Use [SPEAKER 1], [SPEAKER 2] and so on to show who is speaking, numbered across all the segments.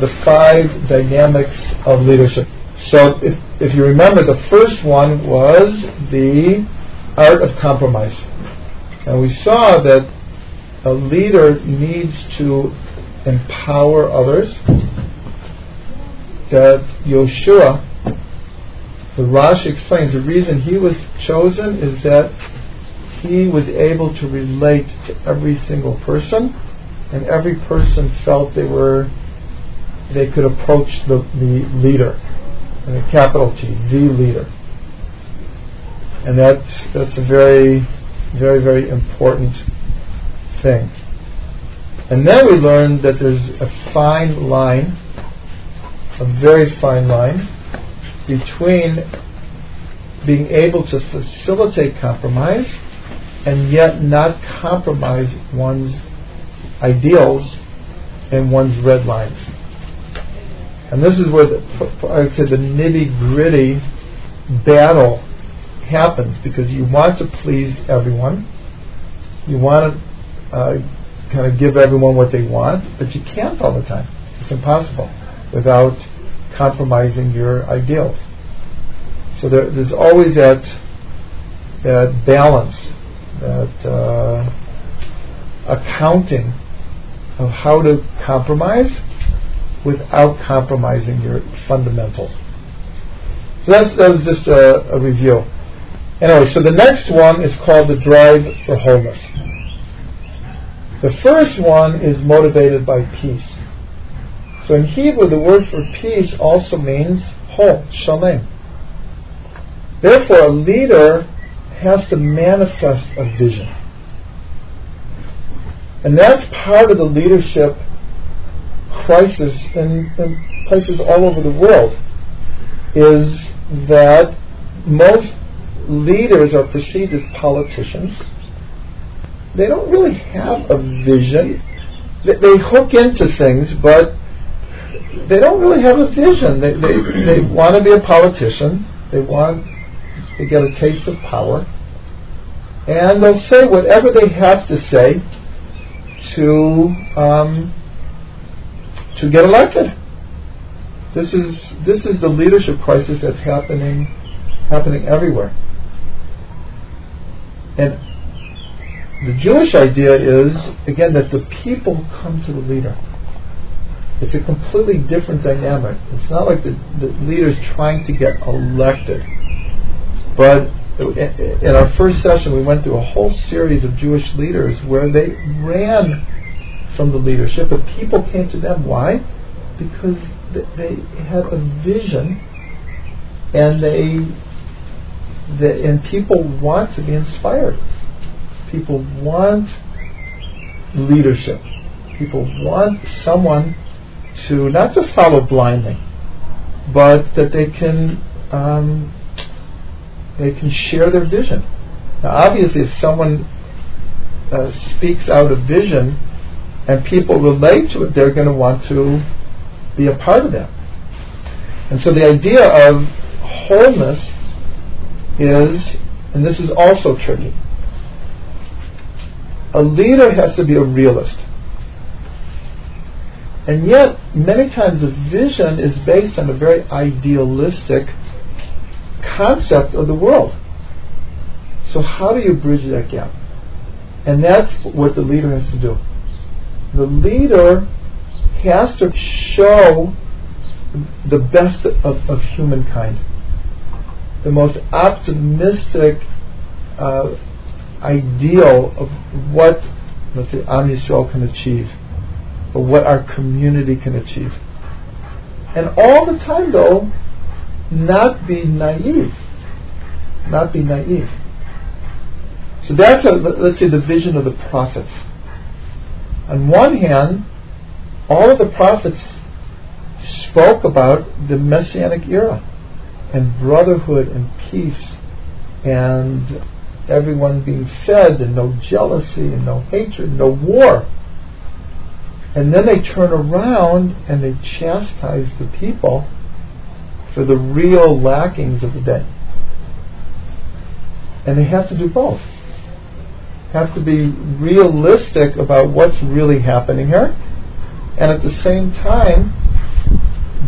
[SPEAKER 1] the five dynamics of leadership. So, if, if you remember, the first one was the art of compromise. And we saw that a leader needs to empower others, that Yoshua, the Rashi explains, the reason he was chosen is that he was able to relate to every single person, and every person felt they were they could approach the, the leader, and a capital T, the leader. And that's that's a very, very, very important thing. And then we learned that there's a fine line, a very fine line, between being able to facilitate compromise and yet not compromise one's ideals and one's red lines. And this is where the, I would say the nitty gritty battle happens because you want to please everyone. You want to uh, kind of give everyone what they want, but you can't all the time. It's impossible without compromising your ideals. So there, there's always that that balance, that uh, accounting of how to compromise without compromising your fundamentals. So that's, that was just a, a review. Anyway, so the next one is called the drive for wholeness. The first one is motivated by peace. So in Hebrew, the word for peace also means whole, shalem. Therefore, a leader has to manifest a vision. And that's part of the leadership crisis in, in places all over the world is that most leaders are perceived as politicians. They don't really have a vision. They, they hook into things, but they don't really have a vision. They, they, they want to be a politician. They want to get a taste of power. And they'll say whatever they have to say to um, to get elected. This is this is the leadership crisis that's happening happening everywhere. And the Jewish idea is again that the people come to the leader. It's a completely different dynamic. It's not like the, the leader's trying to get elected. But in our first session, we went through a whole series of Jewish leaders where they ran from the leadership, but people came to them. Why? Because they had a vision, and they, and people want to be inspired. People want leadership. People want someone to not to follow blindly, but that they can um, they can share their vision. Now, obviously, if someone uh, speaks out a vision and people relate to it, they're going to want to be a part of that. And so the idea of wholeness is, and this is also tricky, a leader has to be a realist. And yet, many times the vision is based on a very idealistic concept of the world. So, how do you bridge that gap? And that's what the leader has to do the leader has to show the best of, of humankind, the most optimistic uh, ideal of what let's say Am Yisrael can achieve, or what our community can achieve, and all the time though, not be naive, not be naive. So that's a, let's say the vision of the prophets on one hand, all of the prophets spoke about the messianic era and brotherhood and peace and everyone being fed and no jealousy and no hatred, no war. And then they turn around and they chastise the people for the real lackings of the day. And they have to do both have to be realistic about what's really happening here, and at the same time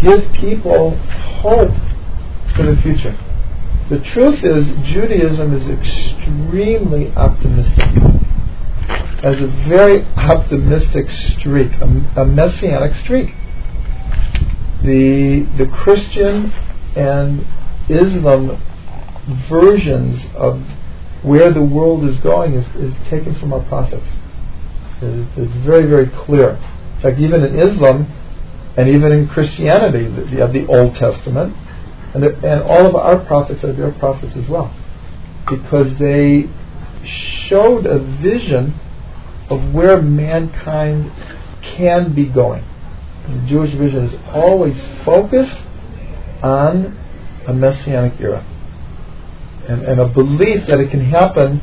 [SPEAKER 1] give people hope for the future. The truth is, Judaism is extremely optimistic. Has a very optimistic streak, a, a messianic streak. The the Christian and Islam versions of where the world is going is, is taken from our prophets. It's, it's very, very clear. In fact, even in Islam and even in Christianity, you the Old Testament, and, the, and all of our prophets are their prophets as well. Because they showed a vision of where mankind can be going. And the Jewish vision is always focused on a messianic era and, and a belief that it can happen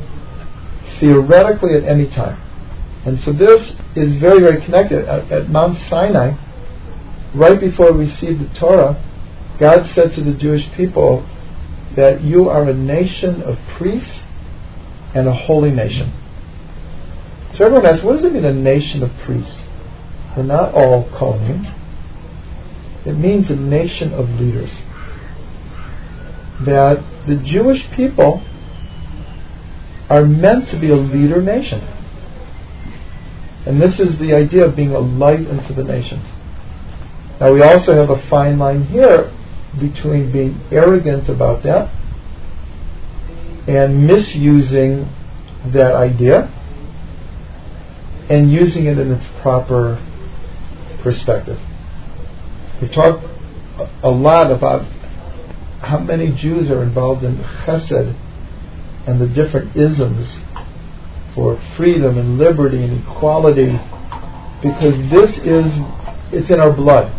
[SPEAKER 1] theoretically at any time. And so this is very, very connected. At, at Mount Sinai, right before we received the Torah, God said to the Jewish people that you are a nation of priests and a holy nation. So everyone asks, what does it mean, a nation of priests? We're not all Kohanim. It means a nation of leaders. That the Jewish people are meant to be a leader nation. And this is the idea of being a light unto the nations. Now we also have a fine line here between being arrogant about that and misusing that idea and using it in its proper perspective. We talk a lot about how many Jews are involved in chesed and the different isms for freedom and liberty and equality because this is it's in our blood.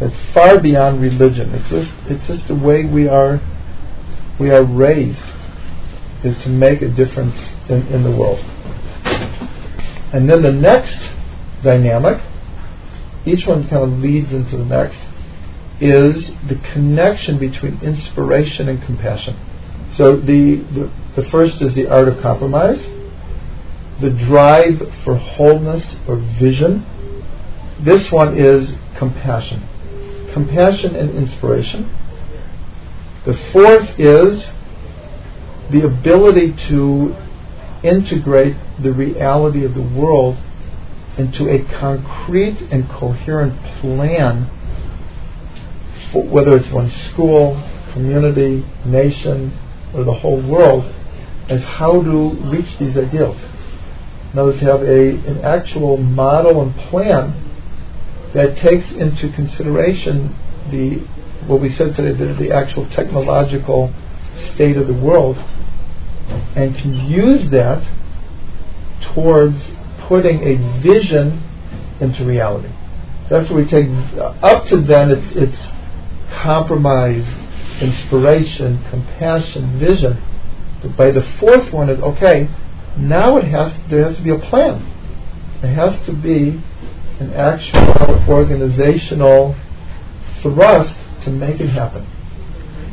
[SPEAKER 1] It's far beyond religion. It's just it's just the way we are we are raised is to make a difference in, in the world. And then the next dynamic, each one kind of leads into the next, is the connection between inspiration and compassion. So the, the, the first is the art of compromise, the drive for wholeness or vision. This one is compassion. Compassion and inspiration. The fourth is the ability to integrate the reality of the world into a concrete and coherent plan whether it's one school, community, nation, or the whole world, is how to reach these ideals. In other words, have a, an actual model and plan that takes into consideration the what we said today, the, the actual technological state of the world, and can use that towards putting a vision into reality. That's what we take. Uh, up to then, it's, it's compromise, inspiration, compassion, vision. But by the fourth one is okay. Now it has there has to be a plan. It has to be an actual organizational thrust to make it happen.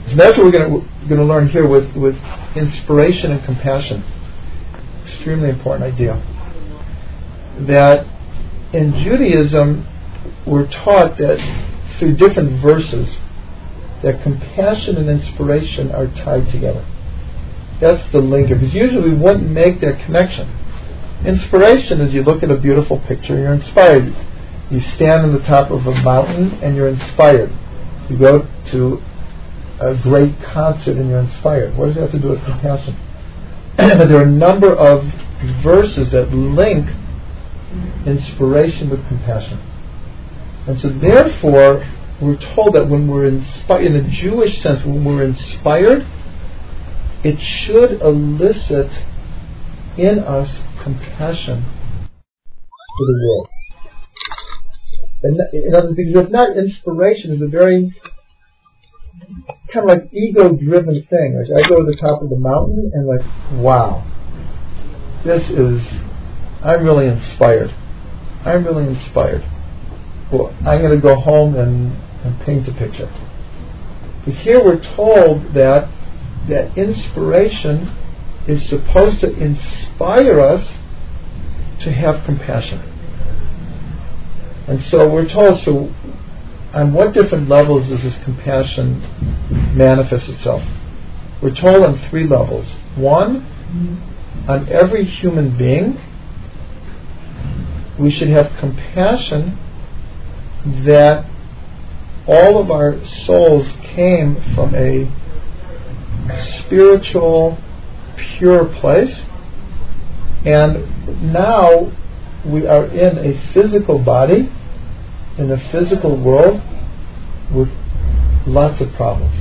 [SPEAKER 1] And that's what we're going to learn here with, with inspiration and compassion. Extremely important idea. That in Judaism, we're taught that through different verses that compassion and inspiration are tied together. That's the link. Because usually we wouldn't make that connection. Inspiration is you look at a beautiful picture and you're inspired. You stand on the top of a mountain and you're inspired. You go to a great concert and you're inspired. What does it have to do with compassion? there are a number of verses that link inspiration with compassion. And so therefore, we're told that when we're inspired, in a Jewish sense, when we're inspired, it should elicit in us compassion for the world. And in other because if not, inspiration is a very kind of like ego-driven thing. Like I go to the top of the mountain and like, wow, this is, I'm really inspired. I'm really inspired. Well, I'm going to go home and and paint a picture. But here we're told that that inspiration is supposed to inspire us to have compassion. And so we're told, so on what different levels does this compassion manifest itself? We're told on three levels. One, on every human being, we should have compassion that all of our souls came from a spiritual, pure place, and now we are in a physical body, in a physical world, with lots of problems.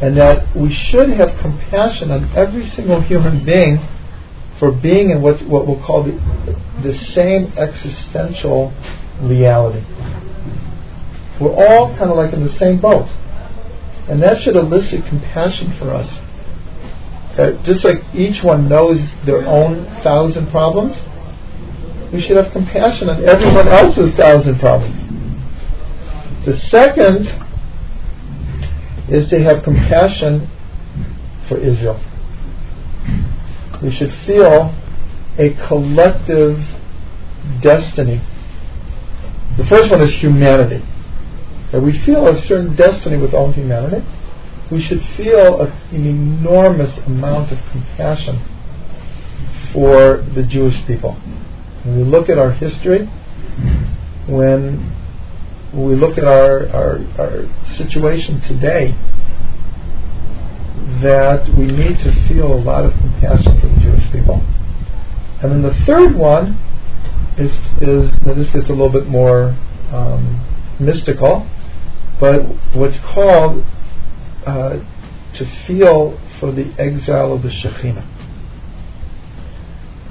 [SPEAKER 1] And that we should have compassion on every single human being for being in what, what we'll call the, the same existential reality. We're all kind of like in the same boat. And that should elicit compassion for us. Uh, just like each one knows their own thousand problems, we should have compassion on everyone else's thousand problems. The second is to have compassion for Israel. We should feel a collective destiny. The first one is humanity. That we feel a certain destiny with all humanity. We should feel a, an enormous amount of compassion for the Jewish people. When we look at our history, when we look at our, our, our situation today, that we need to feel a lot of compassion for the Jewish people. And then the third one is, is now this gets a little bit more um, mystical, but what's called uh, to feel for the exile of the Shekhinah.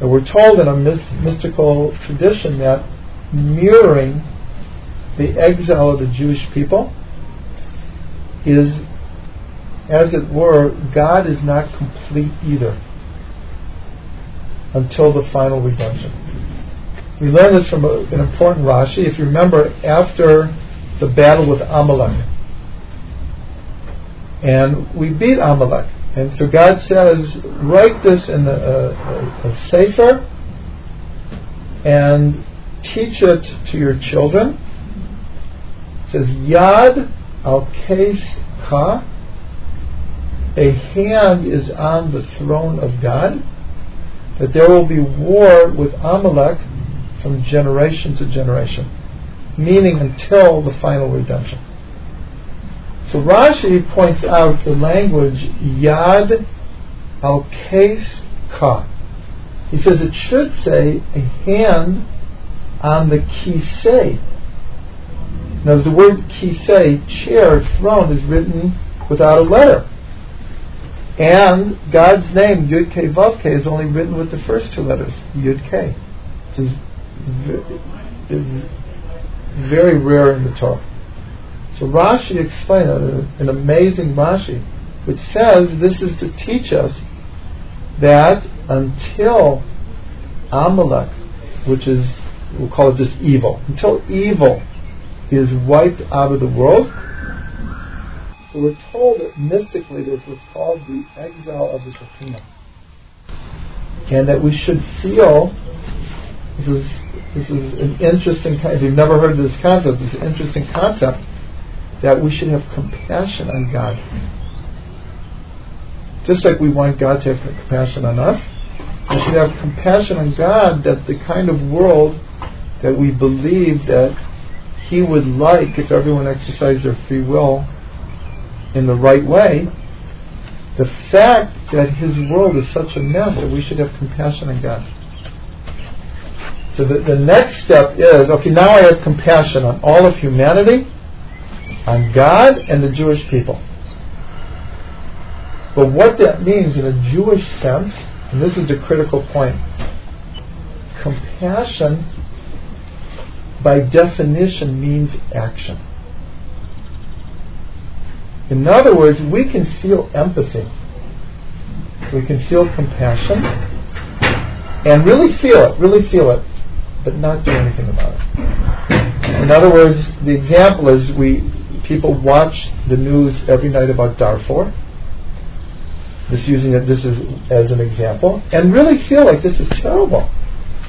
[SPEAKER 1] And we're told in a mystical tradition that mirroring the exile of the Jewish people is as it were, God is not complete either until the final redemption. We learn this from a, an important Rashi. If you remember, after the battle with Amalek, and we beat Amalek, and so God says, write this in a, a, uh, uh, a sefer and teach it to your children. It says, Yad al Kes Ka, a hand is on the throne of God, that there will be war with Amalek from generation to generation, meaning until the final redemption. So Rashi points out the language Yad al Kes Ka. He says it should say a hand on the kisei. Now the word kisei, chair, throne, is written without a letter. And God's name, Yud K Vav K, is only written with the first two letters, Yud K. Which is very rare in the Torah. So Rashi explained uh, an amazing Rashi, which says this is to teach us that until Amalek, which is, we'll call it just evil, until evil is wiped out of the world, so we're told that mystically this was called the exile of the Shekhinah. And that we should feel this is this is an interesting if you've never heard this concept, this interesting concept that we should have compassion on God. Just like we want God to have compassion on us, we should have compassion on God that the kind of world that we believe that He would like if everyone exercised their free will in the right way, the fact that his world is such a mess that we should have compassion on God. So the, the next step is okay, now I have compassion on all of humanity, on God, and the Jewish people. But what that means in a Jewish sense, and this is the critical point, compassion by definition means action. In other words, we can feel empathy. We can feel compassion and really feel it, really feel it, but not do anything about it. In other words, the example is we people watch the news every night about Darfur. Just using it this is as an example, and really feel like this is terrible.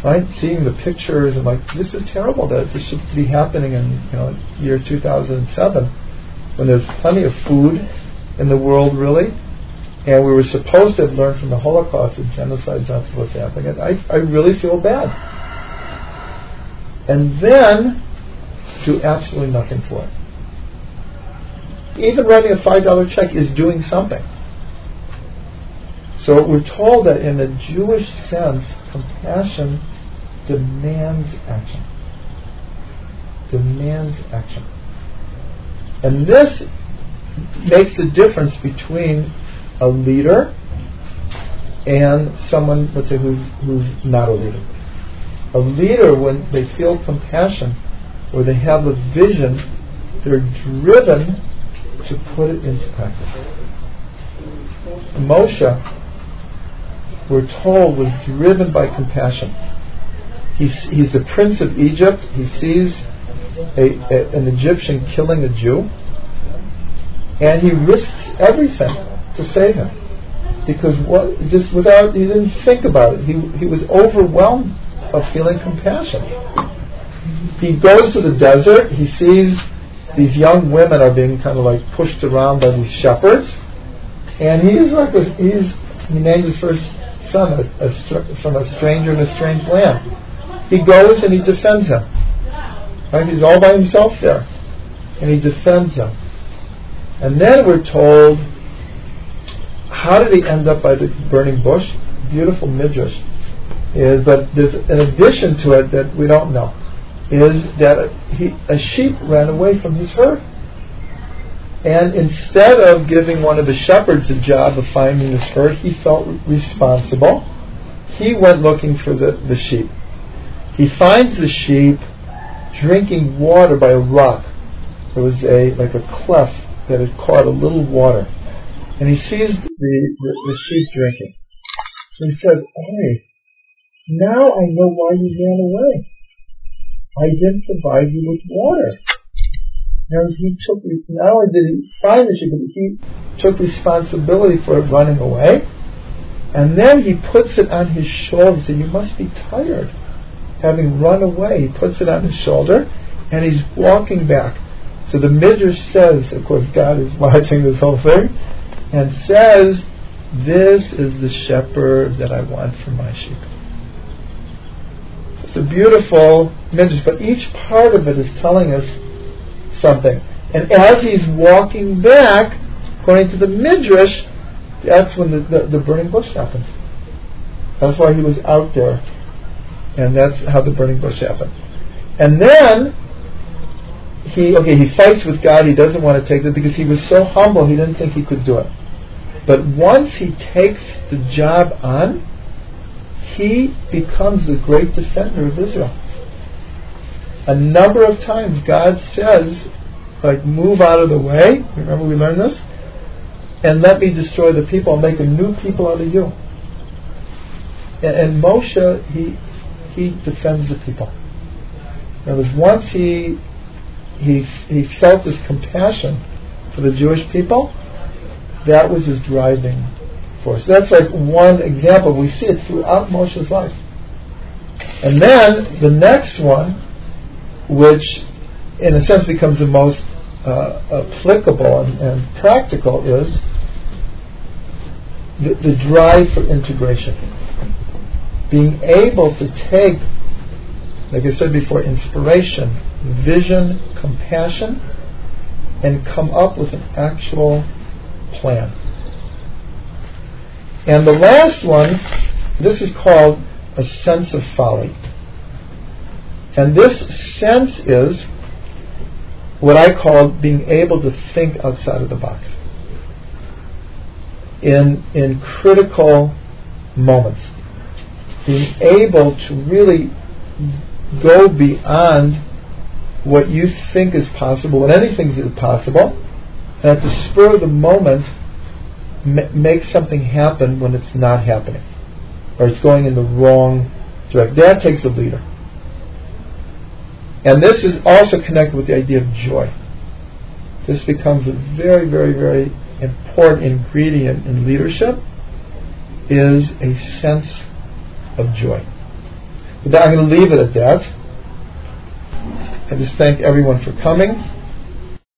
[SPEAKER 1] right? Seeing the pictures and like, this is terrible that this should be happening in you know year 2007 when there's plenty of food in the world, really, and we were supposed to have learned from the Holocaust that genocide's not to happen. And I, I really feel bad. And then do absolutely nothing for it. Even writing a five dollar check is doing something. So we're told that in a Jewish sense, compassion demands action. Demands action. And this makes the difference between a leader and someone, let's say, who's, who's not a leader. A leader, when they feel compassion or they have a vision, they're driven to put it into practice. Moshe, we're told, was driven by compassion. He's, he's the prince of Egypt. He sees a, a, an Egyptian killing a Jew, and he risks everything to save him. Because what, just without, he didn't think about it. He, he was overwhelmed of feeling compassion. He goes to the desert. He sees these young women are being kind of like pushed around by these shepherds, and he's like a, he's he named his first son a, a, from a stranger in a strange land. He goes and he defends him. Right? He's all by himself there, and he defends him. And then we're told how did he end up by the burning bush? Beautiful midrash is, but there's an addition to it that we don't know, is that he, a sheep ran away from his herd. And instead of giving one of the shepherds the job of finding this herd, he felt responsible. He went looking for the, the sheep. He finds the sheep drinking water by a rock. There was a like a cleft that had caught a little water and he sees the, the, the sheep drinking. So he said, Hey, now I know why you ran away. I didn't provide you with water. Now he took not only did find the sheep, but he took responsibility for it running away. And then he puts it on his shoulder. Said, You must be tired. Having run away, he puts it on his shoulder and he's walking back. So the Midrash says, of course, God is watching this whole thing and says, This is the shepherd that I want for my sheep. It's a beautiful message, but each part of it is telling us something. And as he's walking back, according to the Midrash, that's when the, the, the burning bush happens. That's why he was out there. And that's how the burning bush happened. And then he okay, he fights with God, he doesn't want to take it because he was so humble he didn't think he could do it. But once he takes the job on, he becomes the great defender of Israel. A number of times God says, like, move out of the way. Remember we learned this? And let me destroy the people and make a new people out of you. And, and Moshe, he, he defends the people. In other words, once he, he, he felt this compassion for the Jewish people, that was his driving force. That's like one example. We see it throughout Moshe's life. And then the next one, which in a sense becomes the most uh, applicable and, and, practical, is the, the drive for integration. Being able to take, like I said before, inspiration, vision, compassion, and come up with an actual plan. And the last one, this is called a sense of folly. And this sense is what I call being able to think outside of the box. In, in critical moments. Being able to really go beyond what you think is possible, and anything is possible, and at the spur of the moment make something happen when it's not happening or it's going in the wrong direction. That takes a leader. And this is also connected with the idea of joy. This becomes a very, very, very important ingredient in leadership is a sense of joy. But I'm going to leave it at that. I just thank everyone for coming.